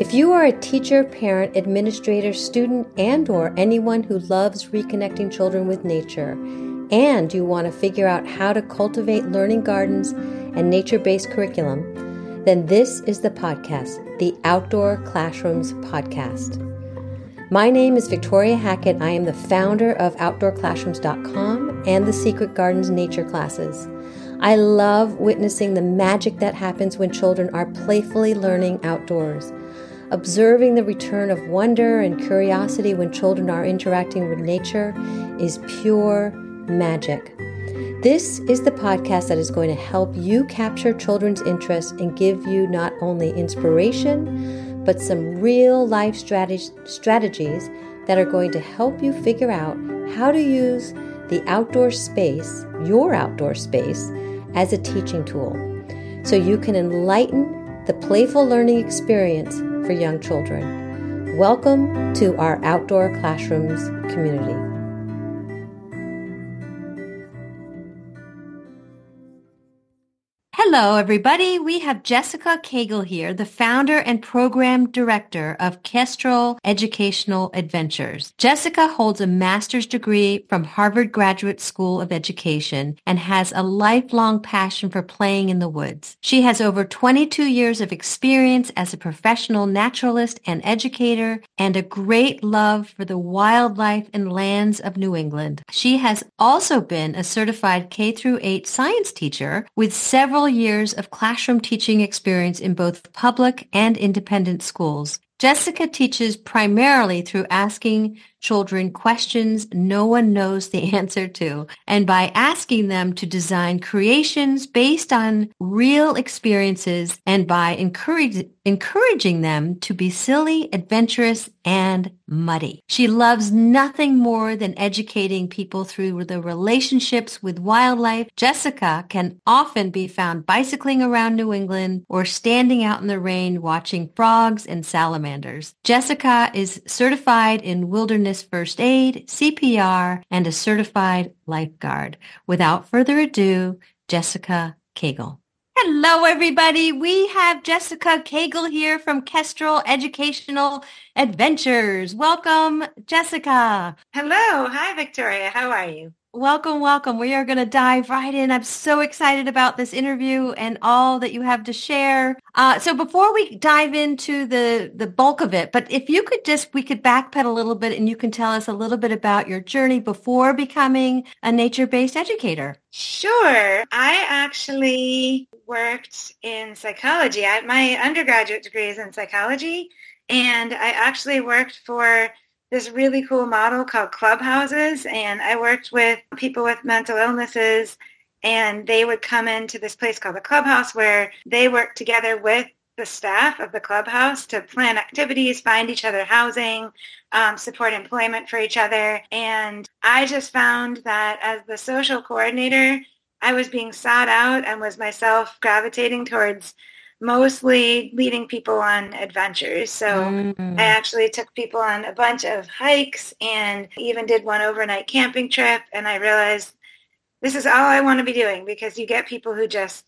If you are a teacher, parent, administrator, student, and or anyone who loves reconnecting children with nature, and you want to figure out how to cultivate learning gardens and nature-based curriculum, then this is the podcast, the Outdoor Classrooms Podcast. My name is Victoria Hackett. I am the founder of OutdoorClassrooms.com and the Secret Gardens Nature Classes. I love witnessing the magic that happens when children are playfully learning outdoors. Observing the return of wonder and curiosity when children are interacting with nature is pure magic. This is the podcast that is going to help you capture children's interest and give you not only inspiration, but some real life strategies that are going to help you figure out how to use the outdoor space, your outdoor space, as a teaching tool so you can enlighten the playful learning experience for young children. Welcome to our Outdoor Classrooms community. Hello, everybody. We have Jessica Kagle here, the founder and program director of Kestrel Educational Adventures. Jessica holds a master's degree from Harvard Graduate School of Education and has a lifelong passion for playing in the woods. She has over 22 years of experience as a professional naturalist and educator and a great love for the wildlife and lands of New England. She has also been a certified K through 8 science teacher with several years of classroom teaching experience in both public and independent schools. Jessica teaches primarily through asking children questions no one knows the answer to, and by asking them to design creations based on real experiences and by encourage, encouraging them to be silly, adventurous, and muddy. She loves nothing more than educating people through the relationships with wildlife. Jessica can often be found bicycling around New England or standing out in the rain watching frogs and salamanders. Jessica is certified in wilderness first aid, CPR, and a certified lifeguard. Without further ado, Jessica Kagle. Hello, everybody. We have Jessica Kagle here from Kestrel Educational Adventures. Welcome, Jessica. Hello. Hi, Victoria. How are you? Welcome, welcome. We are going to dive right in. I'm so excited about this interview and all that you have to share. Uh, so before we dive into the, the bulk of it, but if you could just, we could backpedal a little bit and you can tell us a little bit about your journey before becoming a nature-based educator. Sure. I actually worked in psychology. I, my undergraduate degree is in psychology and I actually worked for this really cool model called clubhouses and I worked with people with mental illnesses and they would come into this place called the clubhouse where they work together with the staff of the clubhouse to plan activities, find each other housing, um, support employment for each other. And I just found that as the social coordinator, I was being sought out and was myself gravitating towards mostly leading people on adventures. So mm. I actually took people on a bunch of hikes and even did one overnight camping trip. And I realized this is all I want to be doing because you get people who just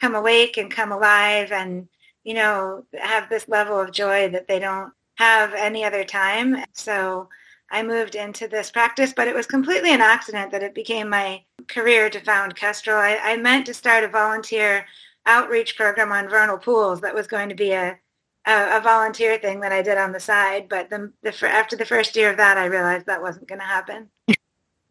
come awake and come alive and, you know, have this level of joy that they don't have any other time. So I moved into this practice, but it was completely an accident that it became my career to found Kestrel. I, I meant to start a volunteer outreach program on vernal pools that was going to be a, a, a volunteer thing that I did on the side. But the, the, after the first year of that, I realized that wasn't going to happen.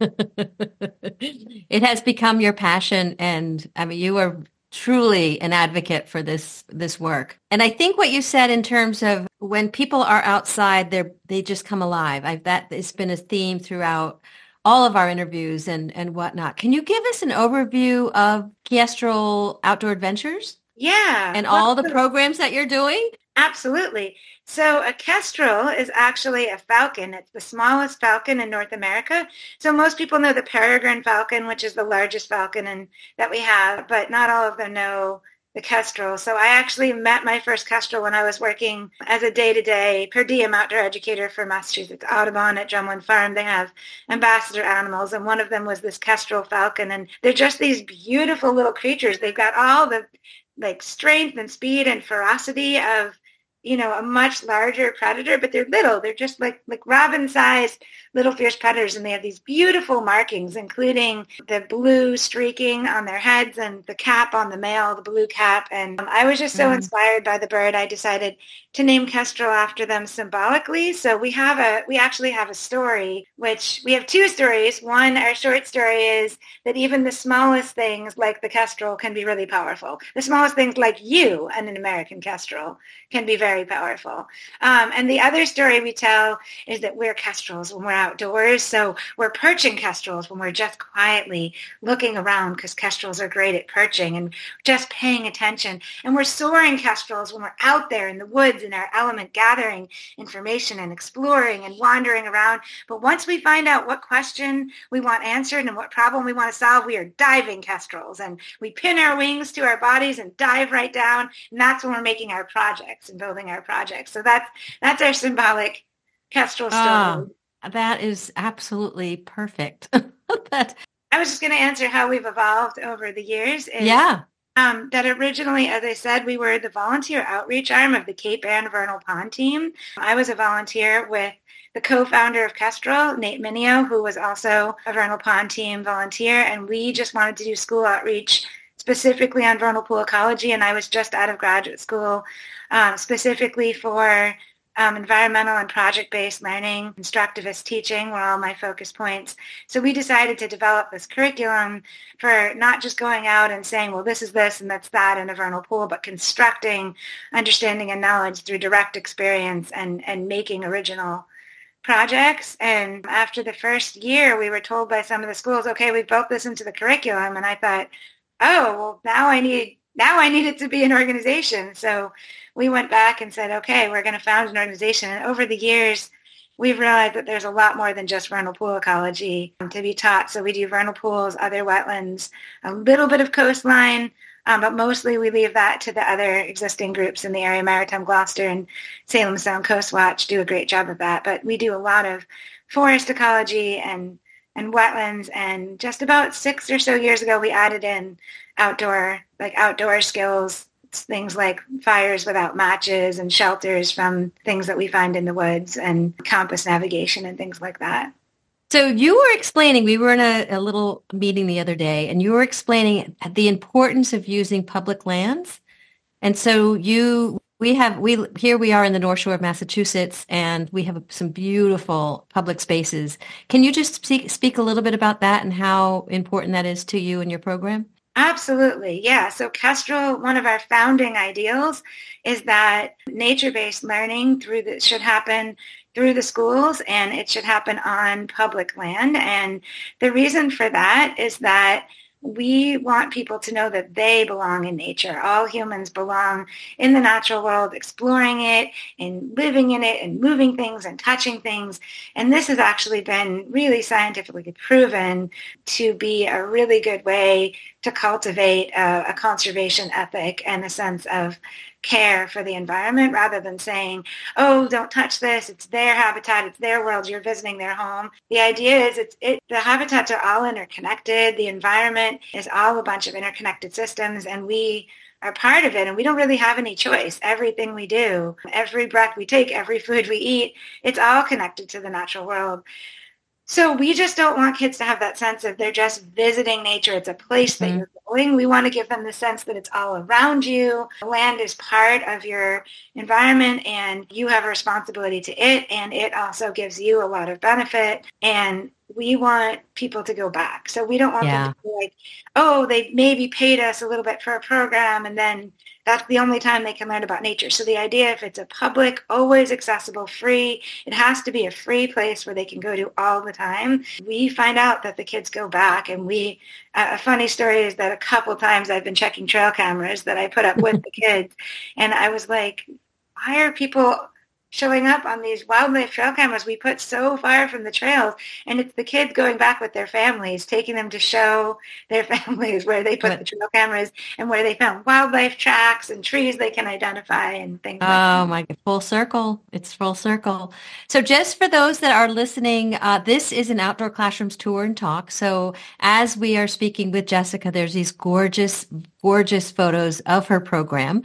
it has become your passion and I mean you are truly an advocate for this this work. And I think what you said in terms of when people are outside they they just come alive. I've that has been a theme throughout all of our interviews and, and whatnot. Can you give us an overview of Kestrel Outdoor Adventures? Yeah. And all the programs that you're doing? Absolutely. So a kestrel is actually a falcon. It's the smallest falcon in North America. So most people know the peregrine falcon, which is the largest falcon and that we have, but not all of them know the Kestrel. So I actually met my first Kestrel when I was working as a day-to-day per diem outdoor educator for Massachusetts Audubon at Drumlin Farm. They have ambassador animals, and one of them was this Kestrel falcon. And they're just these beautiful little creatures. They've got all the like strength and speed and ferocity of you know, a much larger predator, but they're little. They're just like like robin-sized little fierce predators, and they have these beautiful markings, including the blue streaking on their heads and the cap on the male, the blue cap. And um, I was just so mm. inspired by the bird, I decided to name Kestrel after them symbolically. So we have a we actually have a story, which we have two stories. One, our short story is that even the smallest things like the kestrel can be really powerful. The smallest things like you and an American kestrel can be very powerful. Um, and the other story we tell is that we're kestrels when we're outdoors. So we're perching kestrels when we're just quietly looking around because kestrels are great at perching and just paying attention. And we're soaring kestrels when we're out there in the woods in our element gathering information and exploring and wandering around. But once we find out what question we want answered and what problem we want to solve, we are diving kestrels and we pin our wings to our bodies and dive right down. And that's when we're making our projects and building our projects. So that's that's our symbolic kestrel story. Ah, that is absolutely perfect. that I was just going to answer how we've evolved over the years. Is, yeah. Um, that originally, as I said, we were the volunteer outreach arm of the Cape Ann Vernal Pond team. I was a volunteer with the co-founder of Kestrel, Nate Minio, who was also a Vernal Pond team volunteer, and we just wanted to do school outreach specifically on vernal pool ecology, and I was just out of graduate school um, specifically for um, environmental and project-based learning, constructivist teaching were all my focus points. So we decided to develop this curriculum for not just going out and saying, well, this is this and that's that in a vernal pool, but constructing understanding and knowledge through direct experience and, and making original projects. And after the first year, we were told by some of the schools, okay, we built this into the curriculum. And I thought, oh, well, now I need now I need it to be an organization. So we went back and said, okay, we're going to found an organization. And over the years, we've realized that there's a lot more than just vernal pool ecology to be taught. So we do vernal pools, other wetlands, a little bit of coastline, um, but mostly we leave that to the other existing groups in the area. Maritime Gloucester and Salem Sound Coast Watch do a great job of that. But we do a lot of forest ecology and and wetlands. And just about six or so years ago, we added in outdoor like outdoor skills things like fires without matches and shelters from things that we find in the woods and compass navigation and things like that. So you were explaining, we were in a, a, little meeting the other day, and you were explaining the importance of using public lands. And so you, we have, we, here we are in the North Shore of Massachusetts, and we have some beautiful public spaces. Can you just speak, speak a little bit about that and how important that is to you and your program? Absolutely. Yeah. So Kestrel, one of our founding ideals is that nature-based learning through the, should happen through the schools and it should happen on public land. And the reason for that is that we want people to know that they belong in nature. All humans belong in the natural world, exploring it and living in it and moving things and touching things. And this has actually been really scientifically proven to be a really good way to cultivate a, a conservation ethic and a sense of care for the environment rather than saying, oh, don't touch this. It's their habitat. It's their world. You're visiting their home. The idea is it's, it, the habitats are all interconnected. The environment is all a bunch of interconnected systems and we are part of it and we don't really have any choice. Everything we do, every breath we take, every food we eat, it's all connected to the natural world. So we just don't want kids to have that sense of they're just visiting nature. It's a place that mm-hmm. you're going. We want to give them the sense that it's all around you. Land is part of your environment and you have a responsibility to it and it also gives you a lot of benefit. And we want people to go back. So we don't want yeah. them to be like, oh, they maybe paid us a little bit for a program and then that's the only time they can learn about nature. So the idea, if it's a public, always accessible, free, it has to be a free place where they can go to all the time. We find out that the kids go back and we, uh, a funny story is that a couple times I've been checking trail cameras that I put up with the kids and I was like, why are people showing up on these wildlife trail cameras. We put so far from the trails and it's the kids going back with their families taking them to show their families where they put the trail cameras and where they found wildlife tracks and trees they can identify and things oh like that. my god full circle. It's full circle. So just for those that are listening uh, this is an outdoor classrooms tour and talk. So as we are speaking with jessica there's these gorgeous gorgeous photos of her program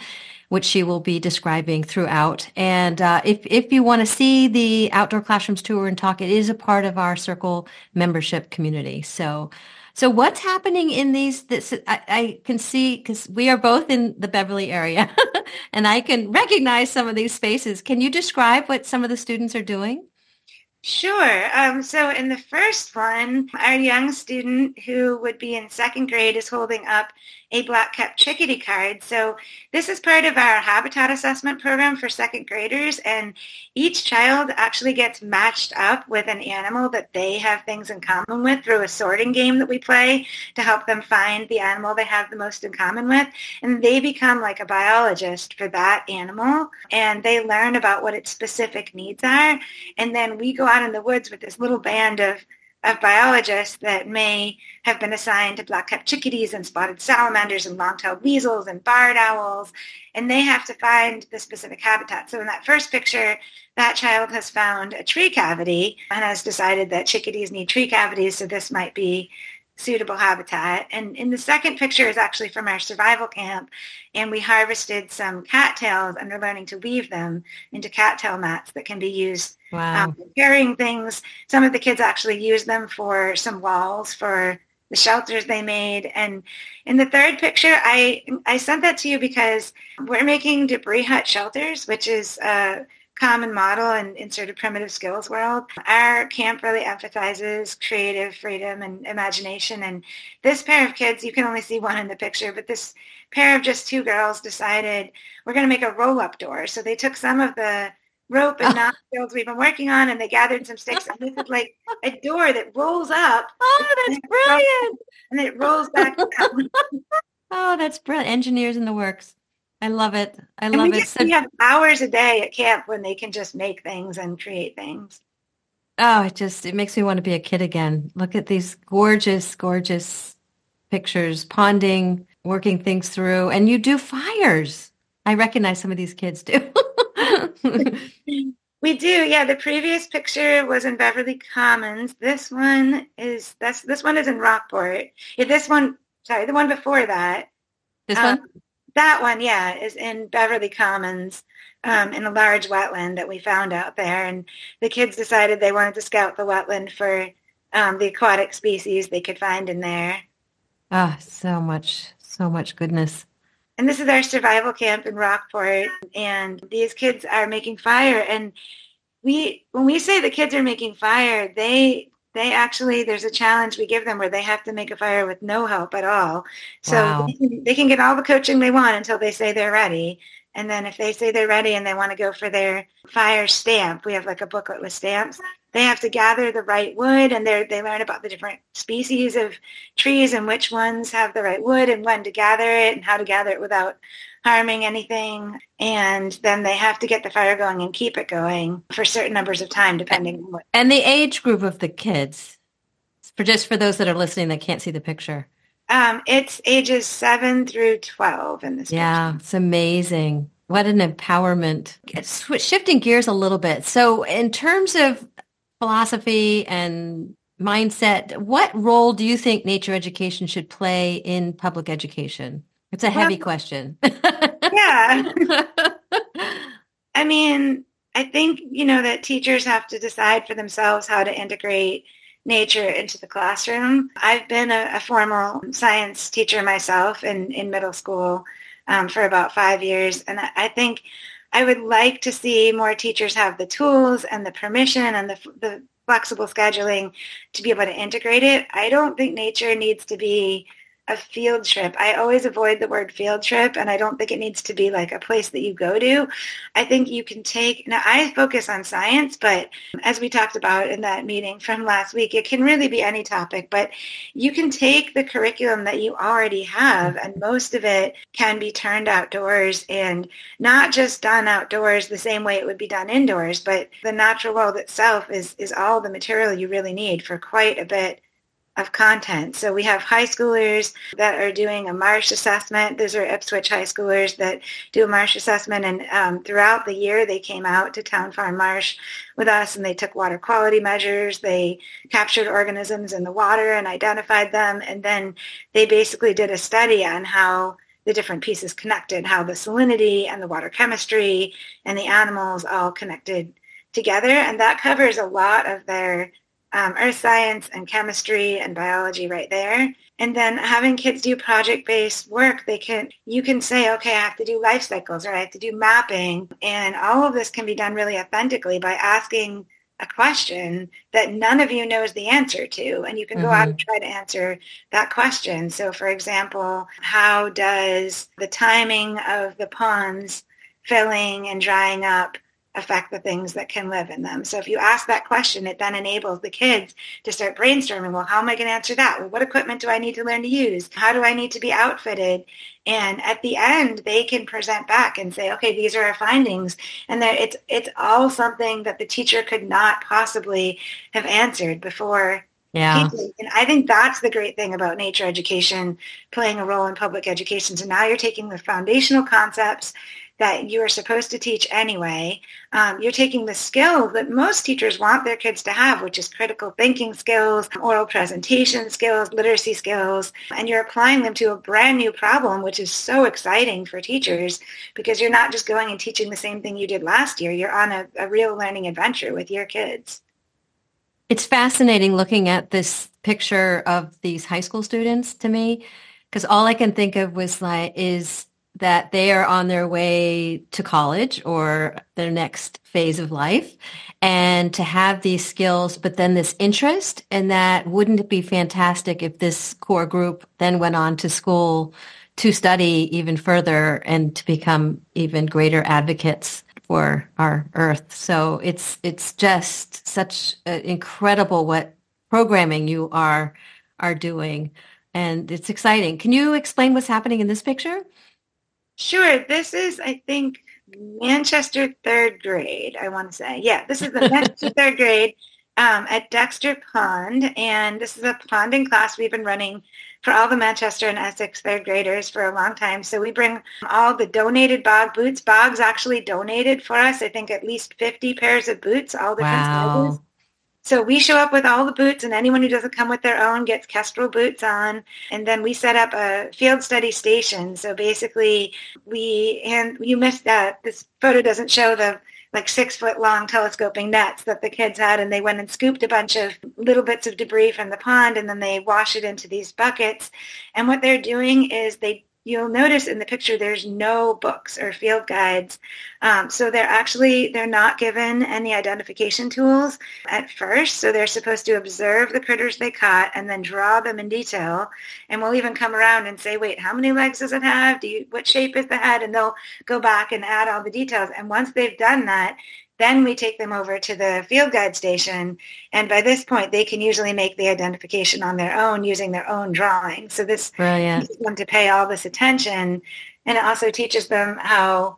which she will be describing throughout. And uh, if, if you want to see the outdoor classrooms tour and talk, it is a part of our Circle membership community. So, so what's happening in these? This I, I can see because we are both in the Beverly area, and I can recognize some of these spaces. Can you describe what some of the students are doing? Sure. Um, so in the first one, our young student who would be in second grade is holding up a black-capped chickadee card. So this is part of our habitat assessment program for second graders, and each child actually gets matched up with an animal that they have things in common with through a sorting game that we play to help them find the animal they have the most in common with. And they become like a biologist for that animal, and they learn about what its specific needs are. And then we go out in the woods with this little band of of biologists that may have been assigned to black-capped chickadees and spotted salamanders and long-tailed weasels and barred owls, and they have to find the specific habitat. So in that first picture, that child has found a tree cavity and has decided that chickadees need tree cavities, so this might be suitable habitat. And in the second picture is actually from our survival camp, and we harvested some cattails and they're learning to weave them into cattail mats that can be used wow. um, carrying things. Some of the kids actually use them for some walls for the shelters they made. And in the third picture, I I sent that to you because we're making debris hut shelters, which is a common model in, in sort of primitive skills world. Our camp really emphasizes creative freedom and imagination. And this pair of kids, you can only see one in the picture, but this pair of just two girls decided we're going to make a roll-up door. So they took some of the rope and oh. knot skills we've been working on and they gathered some sticks and this is like a door that rolls up. Oh, that's and brilliant. And it rolls back down. oh, that's brilliant. Engineers in the works. I love it. I love we it. So, we have hours a day at camp when they can just make things and create things. Oh, it just it makes me want to be a kid again. Look at these gorgeous, gorgeous pictures, ponding, working things through, and you do fires. I recognize some of these kids do. we do, yeah. The previous picture was in Beverly Commons. This one is that's this one is in Rockport. Yeah, this one, sorry, the one before that. This um, one. That one, yeah, is in Beverly Commons um, in a large wetland that we found out there. And the kids decided they wanted to scout the wetland for um, the aquatic species they could find in there. Ah, oh, so much, so much goodness. And this is our survival camp in Rockport. And these kids are making fire. And we, when we say the kids are making fire, they they actually there's a challenge we give them where they have to make a fire with no help at all so wow. they, can, they, can, get all the coaching they want until they say they're ready and then if they say they're ready and they want to go for their fire stamp we have like a booklet with stamps they have to gather the right wood and they learn about the different species of trees and which ones have the right wood and when to gather it and how to gather it without harming anything. And then they have to get the fire going and keep it going for certain numbers of time, depending on what. And the age group of the kids, for just for those that are listening that can't see the picture. Um, it's ages seven through 12 in this. Yeah, picture. it's amazing. What an empowerment. Shifting gears a little bit. So in terms of philosophy and mindset, what role do you think nature education should play in public education? It's a heavy well, question. yeah. I mean, I think, you know, that teachers have to decide for themselves how to integrate nature into the classroom. I've been a, a formal science teacher myself in, in middle school um, for about five years. And I, I think I would like to see more teachers have the tools and the permission and the, the flexible scheduling to be able to integrate it. I don't think nature needs to be a field trip. I always avoid the word field trip and I don't think it needs to be like a place that you go to. I think you can take, now I focus on science, but as we talked about in that meeting from last week, it can really be any topic, but you can take the curriculum that you already have and most of it can be turned outdoors and not just done outdoors the same way it would be done indoors, but the natural world itself is, is all the material you really need for quite a bit of content. So we have high schoolers that are doing a marsh assessment. Those are Ipswich high schoolers that do a marsh assessment. And um, throughout the year, they came out to Town Farm Marsh with us and they took water quality measures. They captured organisms in the water and identified them. And then they basically did a study on how the different pieces connected, how the salinity and the water chemistry and the animals all connected together. And that covers a lot of their um, earth science and chemistry and biology right there. And then having kids do project-based work, they can you can say, okay, I have to do life cycles or I have to do mapping. And all of this can be done really authentically by asking a question that none of you knows the answer to and you can go mm-hmm. out and try to answer that question so for example how does the timing of the ponds filling and drying up affect the things that can live in them. So if you ask that question, it then enables the kids to start brainstorming, well, how am I going to answer that? Well, what equipment do I need to learn to use? How do I need to be outfitted? And at the end, they can present back and say, okay, these are our findings. And that it's, it's all something that the teacher could not possibly have answered before yeah. And I think that's the great thing about nature education playing a role in public education. So now you're taking the foundational concepts that you are supposed to teach anyway. Um, you're taking the skill that most teachers want their kids to have, which is critical thinking skills, oral presentation skills, literacy skills, and you're applying them to a brand new problem, which is so exciting for teachers because you're not just going and teaching the same thing you did last year. You're on a, a real learning adventure with your kids. It's fascinating looking at this picture of these high school students to me because all I can think of was like is that they are on their way to college or their next phase of life and to have these skills, but then this interest and that wouldn't it be fantastic if this core group then went on to school to study even further and to become even greater advocates for our earth. So it's, it's just such incredible what programming you are, are doing. And it's exciting. Can you explain what's happening in this picture? Sure. This is, I think, Manchester third grade, I want to say. Yeah, this is the Manchester third grade um, at Dexter Pond. And this is a ponding class we've been running for all the Manchester and Essex third graders for a long time. So we bring all the donated bog boots. Bogs actually donated for us, I think, at least 50 pairs of boots, all different wow. sizes. So we show up with all the boots and anyone who doesn't come with their own gets Kestrel boots on. And then we set up a field study station. So basically we, and you missed that. This photo doesn't show the like six foot long telescoping nets that the kids had and they went and scooped a bunch of little bits of debris from the pond and then they wash it into these buckets. And what they're doing is they you'll notice in the picture there's no books or field guides. Um, so they're actually, they're not given any identification tools at first. So they're supposed to observe the critters they caught and then draw them in detail. And we'll even come around and say, wait, how many legs does it have? Do you, what shape is the head? And they'll go back and add all the details. And once they've done that, then we take them over to the field guide station. And by this point, they can usually make the identification on their own using their own drawing. So this Brilliant. teaches them to pay all this attention. And it also teaches them how,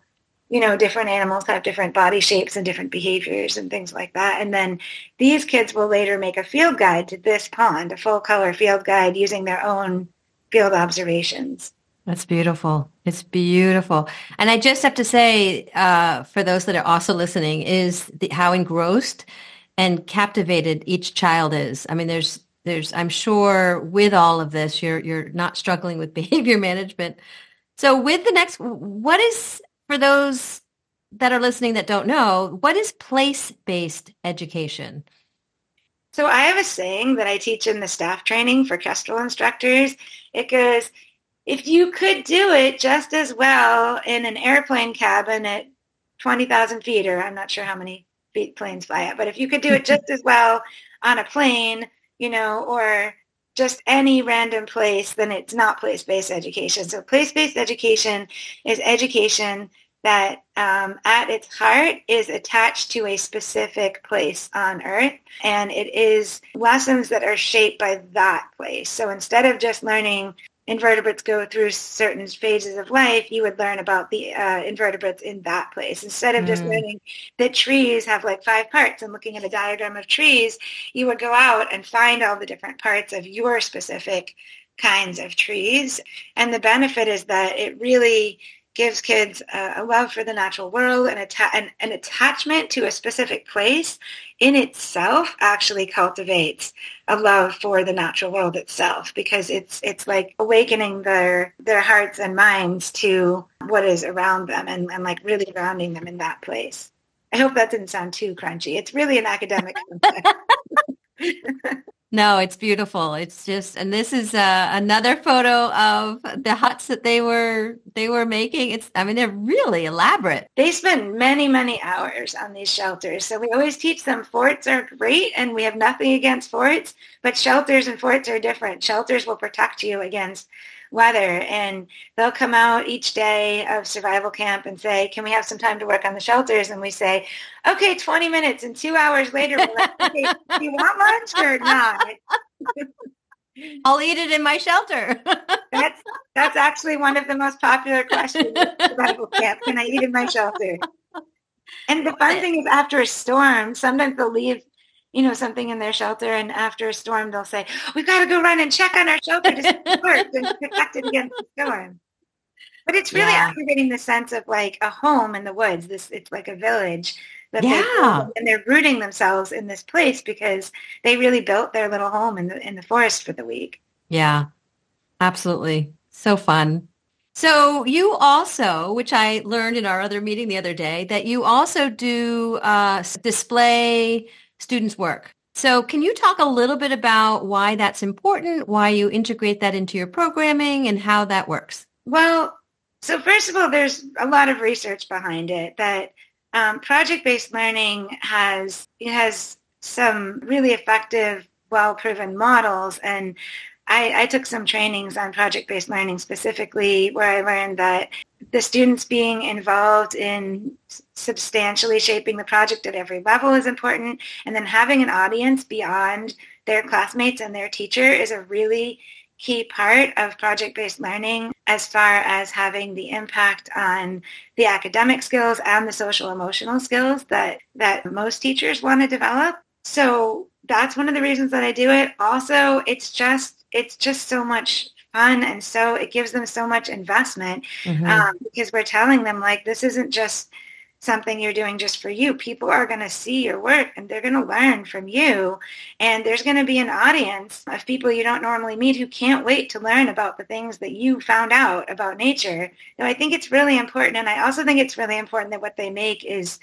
you know, different animals have different body shapes and different behaviors and things like that. And then these kids will later make a field guide to this pond, a full color field guide using their own field observations. That's beautiful. It's beautiful. And I just have to say, uh, for those that are also listening, is the, how engrossed and captivated each child is. I mean, there's, there's, I'm sure with all of this, you're, you're not struggling with behavior management. So with the next, what is, for those that are listening that don't know, what is place-based education? So I have a saying that I teach in the staff training for Kestrel instructors. It goes, if you could do it just as well in an airplane cabin at 20,000 feet, or I'm not sure how many feet planes fly at, but if you could do it just as well on a plane, you know, or just any random place, then it's not place-based education. So place-based education is education that um, at its heart is attached to a specific place on earth and it is lessons that are shaped by that place so instead of just learning invertebrates go through certain phases of life, you would learn about the uh, invertebrates in that place. Instead of just mm. learning that trees have like five parts and looking at a diagram of trees, you would go out and find all the different parts of your specific kinds of trees. And the benefit is that it really gives kids a, a love for the natural world and atta- an, an attachment to a specific place in itself actually cultivates a love for the natural world itself because it's it's like awakening their their hearts and minds to what is around them and, and like really grounding them in that place. I hope that didn't sound too crunchy. It's really an academic No, it's beautiful. It's just, and this is uh, another photo of the huts that they were they were making. It's, I mean, they're really elaborate. They spend many, many hours on these shelters. So we always teach them forts are great, and we have nothing against forts, but shelters and forts are different. Shelters will protect you against weather and they'll come out each day of survival camp and say, can we have some time to work on the shelters? And we say, okay, 20 minutes. And two hours later, we're like, okay, do you want lunch or not? I'll eat it in my shelter. that's that's actually one of the most popular questions at survival camp. Can I eat in my shelter? And the fun thing is after a storm, sometimes they'll leave you know, something in their shelter. And after a storm, they'll say, we've got to go run and check on our shelter to see it works and protect it against the storm. But it's really yeah. activating the sense of like a home in the woods. This it's like a village that yeah. and they're rooting themselves in this place because they really built their little home in the in the forest for the week. Yeah. Absolutely. So fun. So you also, which I learned in our other meeting the other day, that you also do uh, display students' work. So can you talk a little bit about why that's important, why you integrate that into your programming and how that works? Well, so first of all, there's a lot of research behind it that um, project-based learning has has some really effective, well-proven models. And I, I took some trainings on project-based learning specifically where I learned that the students being involved in substantially shaping the project at every level is important. And then having an audience beyond their classmates and their teacher is a really key part of project-based learning as far as having the impact on the academic skills and the social emotional skills that, that most teachers want to develop. So that's one of the reasons that I do it. Also, it's just it's just so much fun and so it gives them so much investment mm-hmm. um, because we're telling them like this isn't just something you're doing just for you people are going to see your work and they're going to learn from you and there's going to be an audience of people you don't normally meet who can't wait to learn about the things that you found out about nature so i think it's really important and i also think it's really important that what they make is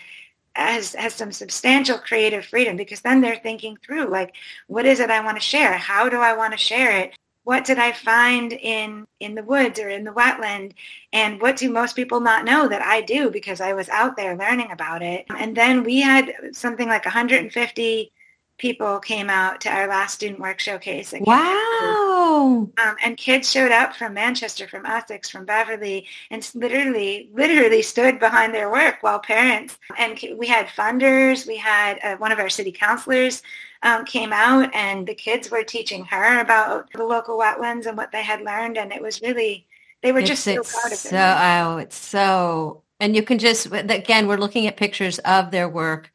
has has some substantial creative freedom because then they're thinking through like what is it I want to share? How do I want to share it? What did I find in in the woods or in the wetland and what do most people not know that I do because I was out there learning about it. And then we had something like 150 people came out to our last student work showcase. Wow. Um, and kids showed up from Manchester, from Essex, from Beverly, and literally, literally stood behind their work while parents, and we had funders, we had uh, one of our city councilors um, came out and the kids were teaching her about the local wetlands and what they had learned. And it was really, they were it's, just so proud of it. So, oh, it's so, and you can just, again, we're looking at pictures of their work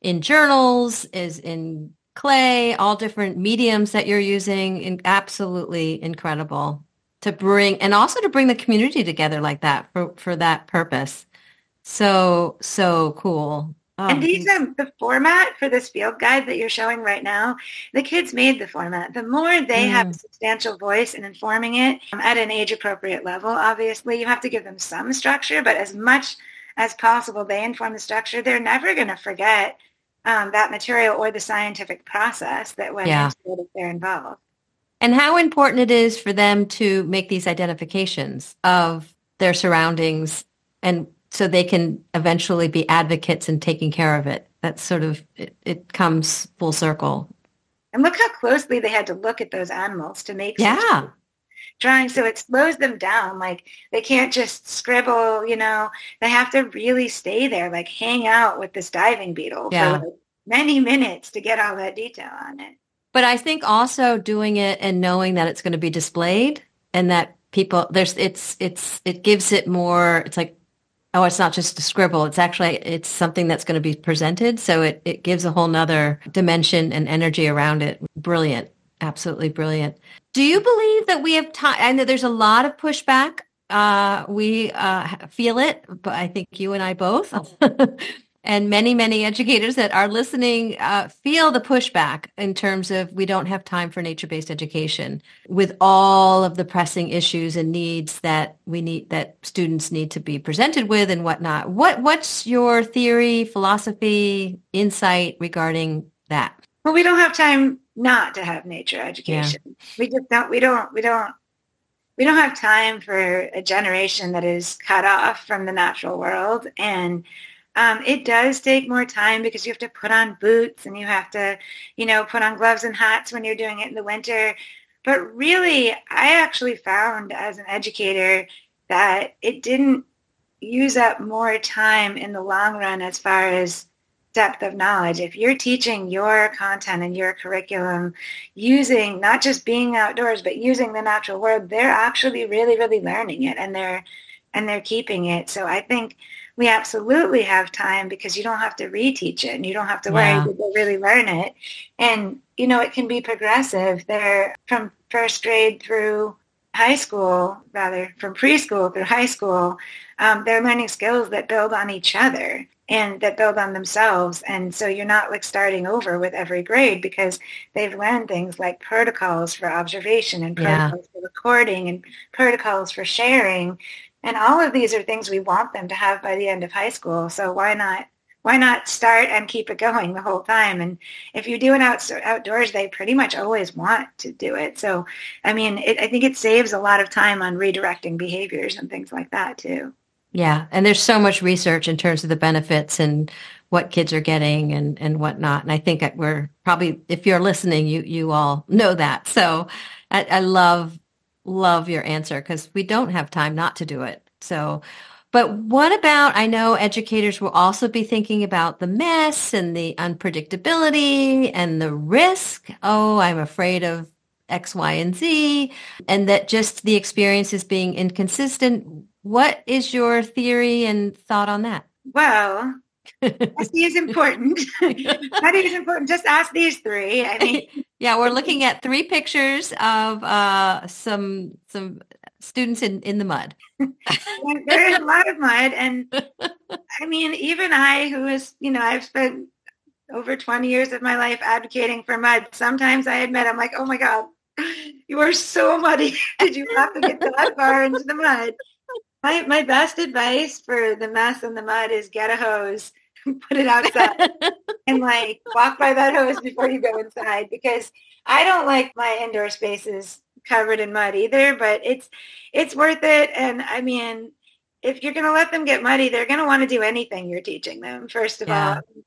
in journals, is in clay, all different mediums that you're using. And absolutely incredible to bring, and also to bring the community together like that for, for that purpose. So, so cool. Oh, and these are the format for this field guide that you're showing right now. The kids made the format. The more they mm. have a substantial voice in informing it um, at an age appropriate level, obviously you have to give them some structure, but as much as possible they inform the structure. They're never going to forget um, that material or the scientific process that went yeah. into it if they're involved. And how important it is for them to make these identifications of their surroundings and so they can eventually be advocates and taking care of it. That's sort of, it, it comes full circle. And look how closely they had to look at those animals to make yeah. drawing. So it slows them down. Like they can't just scribble, you know, they have to really stay there, like hang out with this diving beetle yeah. for like many minutes to get all that detail on it. But I think also doing it and knowing that it's going to be displayed and that people there's it's it's it gives it more it's like oh, it's not just a scribble. It's actually, it's something that's going to be presented. So it, it gives a whole nother dimension and energy around it. Brilliant. Absolutely brilliant. Do you believe that we have time? Know there's a lot of pushback uh, we uh, feel it, but I think you and I both. and many, many educators that are listening uh, feel the pushback in terms of we don't have time for nature-based education with all of the pressing issues and needs that we need that students need to be presented with and whatnot. What what's your theory, philosophy, insight regarding that? Well, we don't have time not to have nature education. Yeah. We just don't. We don't. We don't. We don't have time for a generation that is cut off from the natural world and um, it does take more time because you have to put on boots and you have to, you know, put on gloves and hats when you're doing it in the winter. But really, I actually found as an educator that it didn't use up more time in the long run as far as depth of knowledge. If you're teaching your content and your curriculum using not just being outdoors, but using the natural world, they're actually really, really learning it and they're and they're keeping it. So I think we absolutely have time because you don't have to reteach it and you don't have to worry that they really learn it. And, you know, it can be progressive. They're from first grade through high school, rather from preschool through high school. Um, they're learning skills that build on each other and that build on themselves. And so you're not like starting over with every grade because they've learned things like protocols for observation and protocols yeah. for recording and protocols for sharing and all of these are things we want them to have by the end of high school. So why not why not start and keep it going the whole time? And if you do it out, outdoors, they pretty much always want to do it. So, I mean, it, I think it saves a lot of time on redirecting behaviors and things like that too. Yeah. And there's so much research in terms of the benefits and what kids are getting and, and whatnot. And I think we're probably, if you're listening, you, you all know that. So I, I love love your answer because we don't have time not to do it. So, but what about, I know educators will also be thinking about the mess and the unpredictability and the risk. Oh, I'm afraid of X, Y, and Z, and that just the experience is being inconsistent. What is your theory and thought on that? Well, Study is important. Study is important. Just ask these three. I mean, yeah, we're looking at three pictures of uh, some some students in in the mud. there is a lot of mud, and I mean, even I, who is, you know, I've spent over 20 years of my life advocating for mud. Sometimes I admit, I'm like, oh my god, you are so muddy. Did you have to get that far into the mud? My my best advice for the mess and the mud is get a hose, put it outside, and like walk by that hose before you go inside because I don't like my indoor spaces covered in mud either, but it's it's worth it. And I mean, if you're going to let them get muddy, they're going to want to do anything you're teaching them. First of yeah. all,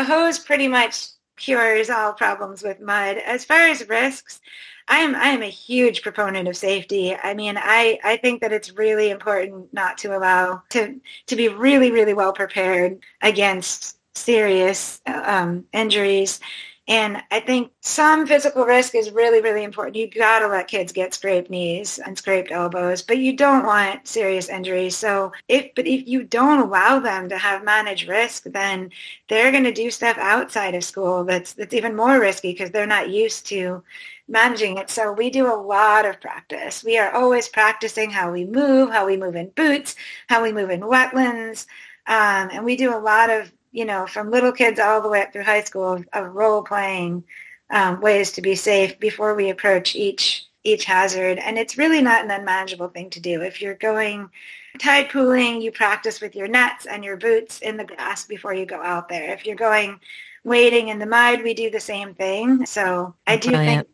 a hose pretty much cures all problems with mud. As far as risks, I'm I'm a huge proponent of safety. I mean, I I think that it's really important not to allow to to be really really well prepared against serious um, injuries. And I think some physical risk is really, really important. You got to let kids get scraped knees and scraped elbows, but you don't want serious injuries. So if, but if you don't allow them to have managed risk, then they're going to do stuff outside of school that's, that's even more risky because they're not used to managing it. So we do a lot of practice. We are always practicing how we move, how we move in boots, how we move in wetlands. Um, and we do a lot of, you know, from little kids all the way up through high school of, of role playing um, ways to be safe before we approach each each hazard. And it's really not an unmanageable thing to do. If you're going tide pooling, you practice with your nets and your boots in the grass before you go out there. If you're going wading in the mud, we do the same thing. So I do think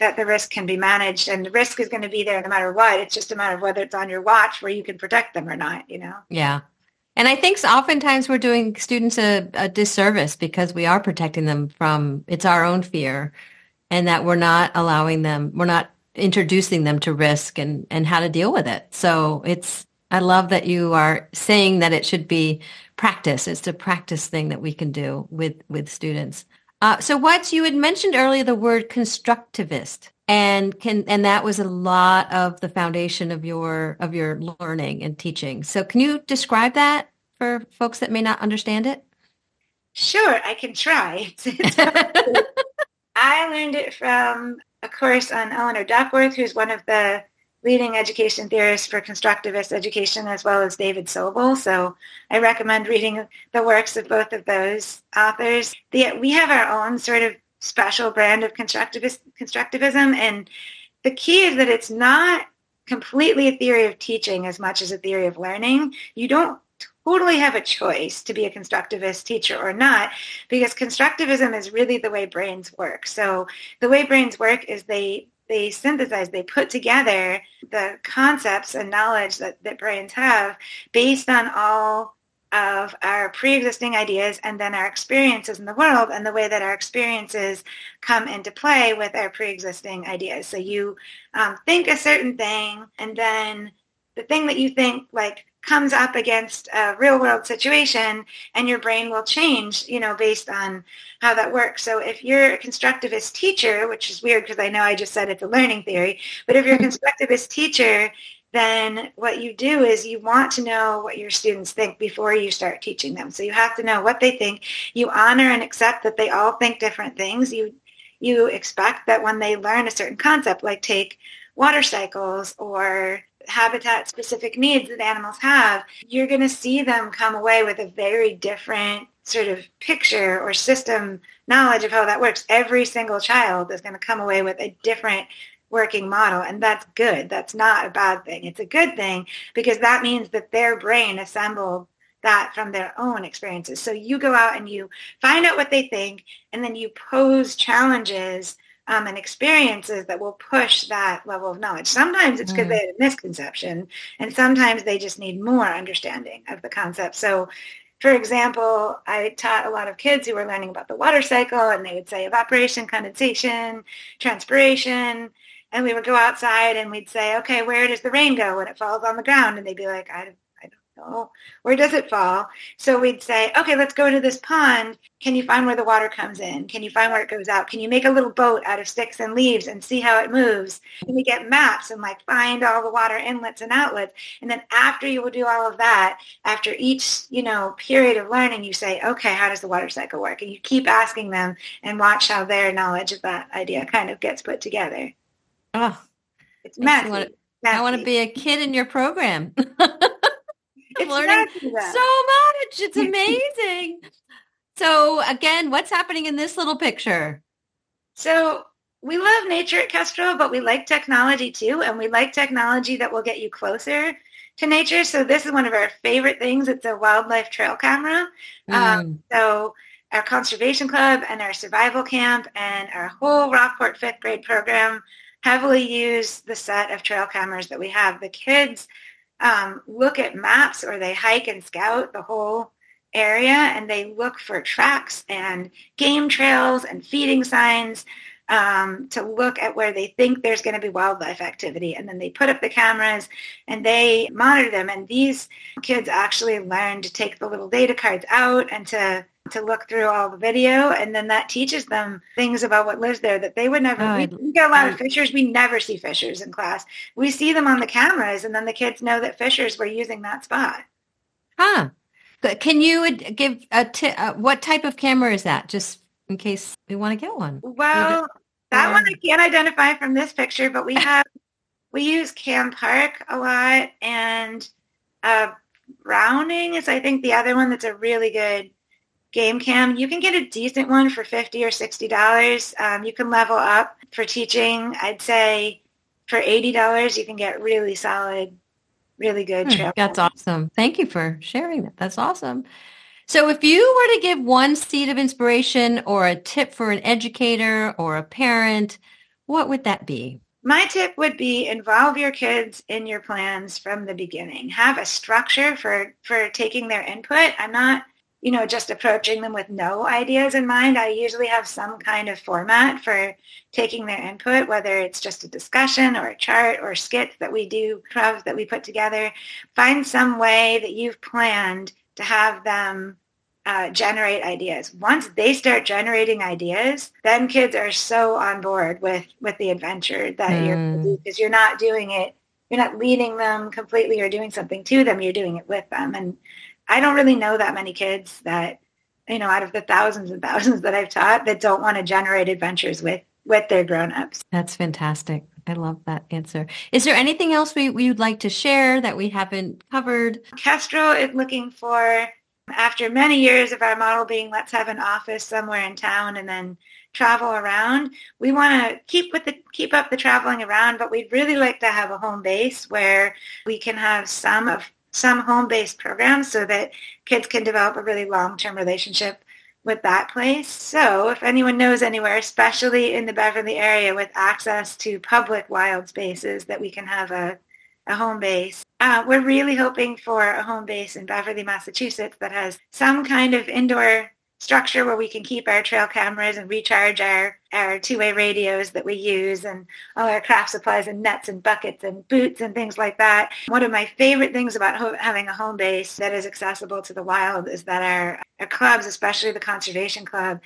that the risk can be managed and the risk is going to be there no matter what. It's just a matter of whether it's on your watch where you can protect them or not, you know? Yeah. And I think oftentimes we're doing students a, a disservice because we are protecting them from it's our own fear and that we're not allowing them, we're not introducing them to risk and, and how to deal with it. So it's, I love that you are saying that it should be practice. It's a practice thing that we can do with, with students. Uh, so what you had mentioned earlier, the word constructivist, and can and that was a lot of the foundation of your of your learning and teaching. So can you describe that for folks that may not understand it? Sure, I can try. I learned it from a course on Eleanor Duckworth, who's one of the leading education theorists for constructivist education as well as David Sobel. So I recommend reading the works of both of those authors. The, we have our own sort of special brand of constructivist, constructivism and the key is that it's not completely a theory of teaching as much as a theory of learning. You don't totally have a choice to be a constructivist teacher or not because constructivism is really the way brains work. So the way brains work is they they synthesize, they put together the concepts and knowledge that, that brains have based on all of our pre-existing ideas and then our experiences in the world and the way that our experiences come into play with our pre-existing ideas. So you um, think a certain thing and then the thing that you think like comes up against a real world situation and your brain will change, you know, based on how that works. So if you're a constructivist teacher, which is weird because I know I just said it's a learning theory, but if you're a constructivist teacher, then what you do is you want to know what your students think before you start teaching them. So you have to know what they think. You honor and accept that they all think different things. You you expect that when they learn a certain concept, like take water cycles or habitat specific needs that animals have, you're going to see them come away with a very different sort of picture or system knowledge of how that works. Every single child is going to come away with a different working model and that's good. That's not a bad thing. It's a good thing because that means that their brain assembled that from their own experiences. So you go out and you find out what they think and then you pose challenges um, and experiences that will push that level of knowledge. Sometimes it's because mm. they had a misconception, and sometimes they just need more understanding of the concept. So, for example, I taught a lot of kids who were learning about the water cycle, and they would say evaporation, condensation, transpiration. And we would go outside and we'd say, okay, where does the rain go when it falls on the ground? And they'd be like, I I don't know. where does it fall? So we'd say, okay, let's go to this pond. Can you find where the water comes in? Can you find where it goes out? Can you make a little boat out of sticks and leaves and see how it moves? And we get maps and like find all the water inlets and outlets. And then after you will do all of that, after each, you know, period of learning, you say, okay, how does the water cycle work? And you keep asking them and watch how their knowledge of that idea kind of gets put together. Oh, it's messy. I want to be a kid in your program. I'm learning so much. It's amazing. so again, what's happening in this little picture? So we love nature at Kestrel, but we like technology too. And we like technology that will get you closer to nature. So this is one of our favorite things. It's a wildlife trail camera. Um, mm. Um, so our conservation club and our survival camp and our whole Rockport fifth grade program heavily use the set of trail cameras that we have. The kids um, look at maps or they hike and scout the whole area and they look for tracks and game trails and feeding signs um, to look at where they think there's going to be wildlife activity. And then they put up the cameras and they monitor them. And these kids actually learn to take the little data cards out and to to look through all the video and then that teaches them things about what lives there that they would never oh, we, we get a lot of fishers we never see fishers in class. We see them on the cameras and then the kids know that fishers were using that spot. Huh. Can you give a t- uh, what type of camera is that just in case we want to get one? Well that one i can't identify from this picture but we have we use Campark a lot and uh, browning is i think the other one that's a really good game cam you can get a decent one for 50 or 60 dollars. Um, you can level up for teaching. I'd say for 80 dollars you can get really solid really good hmm, that's awesome. Thank you for sharing that. That's awesome. So if you were to give one seed of inspiration or a tip for an educator or a parent what would that be? My tip would be involve your kids in your plans from the beginning. Have a structure for for taking their input. I'm not you know, just approaching them with no ideas in mind. I usually have some kind of format for taking their input, whether it's just a discussion or a chart or skits that we do, that we put together. Find some way that you've planned to have them uh, generate ideas. Once they start generating ideas, then kids are so on board with with the adventure that mm. you're because you're not doing it. You're not leading them completely or doing something to them. You're doing it with them, and I don't really know that many kids that, you know, out of the thousands and thousands that I've taught that don't want to generate adventures with with their grown-ups. That's fantastic. I love that answer. Is there anything else we, we'd like to share that we haven't covered? Kestrel is looking for, after many years of our model being let's have an office somewhere in town and then travel around, we want to keep with the keep up the traveling around, but we'd really like to have a home base where we can have some of some home-based programs so that kids can develop a really long-term relationship with that place. So if anyone knows anywhere, especially in the Beverly area with access to public wild spaces that we can have a, a home base, uh, we're really hoping for a home base in Beverly, Massachusetts that has some kind of indoor structure where we can keep our trail cameras and recharge our, our two-way radios that we use and all our craft supplies and nets and buckets and boots and things like that. One of my favorite things about ho- having a home base that is accessible to the wild is that our, our clubs, especially the conservation club,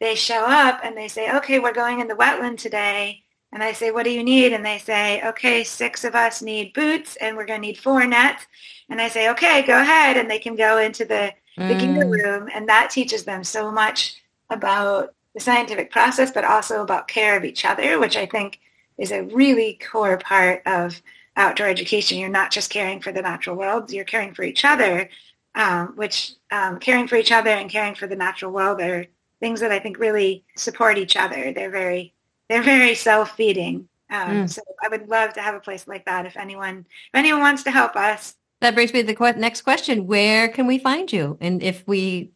they show up and they say, okay, we're going in the wetland today. And I say, what do you need? And they say, okay, six of us need boots and we're going to need four nets. And I say, okay, go ahead. And they can go into the the mm. room, and that teaches them so much about the scientific process, but also about care of each other, which I think is a really core part of outdoor education. You're not just caring for the natural world, you're caring for each other, um, which um, caring for each other and caring for the natural world are things that I think really support each other. They're very, they're very self-feeding. Um, mm. So I would love to have a place like that. If anyone, if anyone wants to help us, that brings me to the next question. Where can we find you? And if we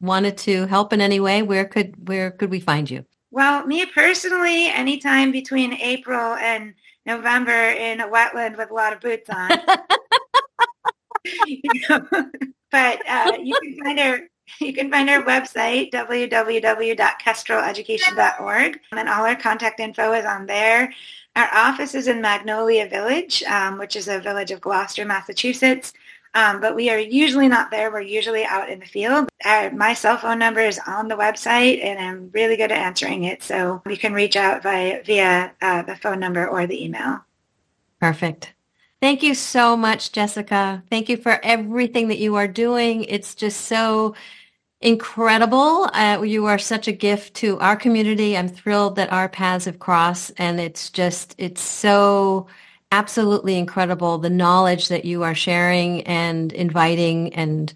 wanted to help in any way, where could where could we find you? Well, me personally, anytime between April and November in a wetland with a lot of boots on. but uh, you can find our you can find our website www.kestreleducation.org and all our contact info is on there. Our office is in Magnolia Village, um, which is a village of Gloucester, Massachusetts. Um, but we are usually not there. We're usually out in the field. Our, my cell phone number is on the website, and I'm really good at answering it. So you can reach out via, via uh, the phone number or the email. Perfect. Thank you so much, Jessica. Thank you for everything that you are doing. It's just so incredible. Uh, you are such a gift to our community. I'm thrilled that our paths have crossed and it's just, it's so absolutely incredible. The knowledge that you are sharing and inviting and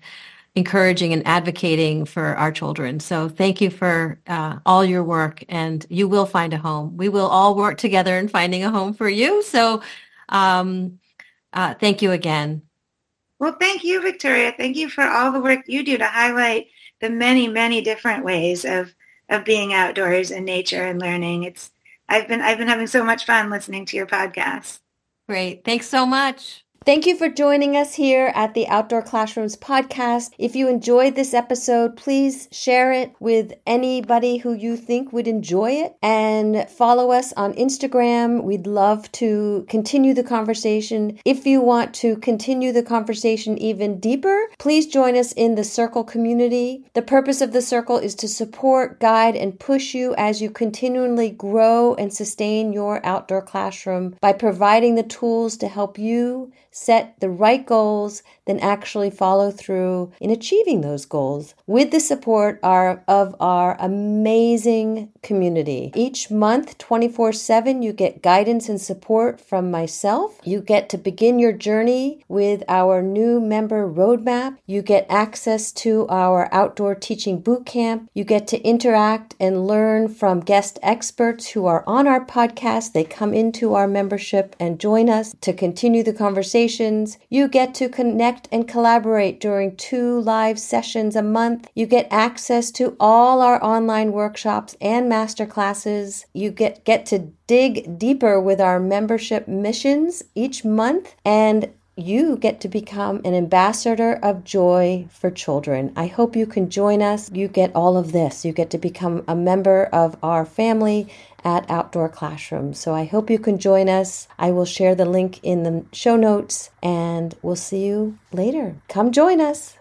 encouraging and advocating for our children. So thank you for uh, all your work and you will find a home. We will all work together in finding a home for you. So um, uh, thank you again. Well, thank you, Victoria. Thank you for all the work you do to highlight the many, many different ways of of being outdoors in nature and learning. It's I've been I've been having so much fun listening to your podcast. Great. Thanks so much. Thank you for joining us here at the Outdoor Classrooms podcast. If you enjoyed this episode, please share it with anybody who you think would enjoy it and follow us on Instagram. We'd love to continue the conversation. If you want to continue the conversation even deeper, please join us in the Circle community. The purpose of the Circle is to support, guide, and push you as you continually grow and sustain your outdoor classroom by providing the tools to help you set the right goals, then actually follow through in achieving those goals with the support of our amazing community. Each month, 24 7, you get guidance and support from myself. You get to begin your journey with our new member roadmap. You get access to our outdoor teaching boot camp. You get to interact and learn from guest experts who are on our podcast. They come into our membership and join us to continue the conversation You get to connect and collaborate during two live sessions a month. You get access to all our online workshops and masterclasses. You get, get to dig deeper with our membership missions each month and you get to become an ambassador of joy for children. I hope you can join us. You get all of this. You get to become a member of our family at Outdoor Classroom. So I hope you can join us. I will share the link in the show notes and we'll see you later. Come join us.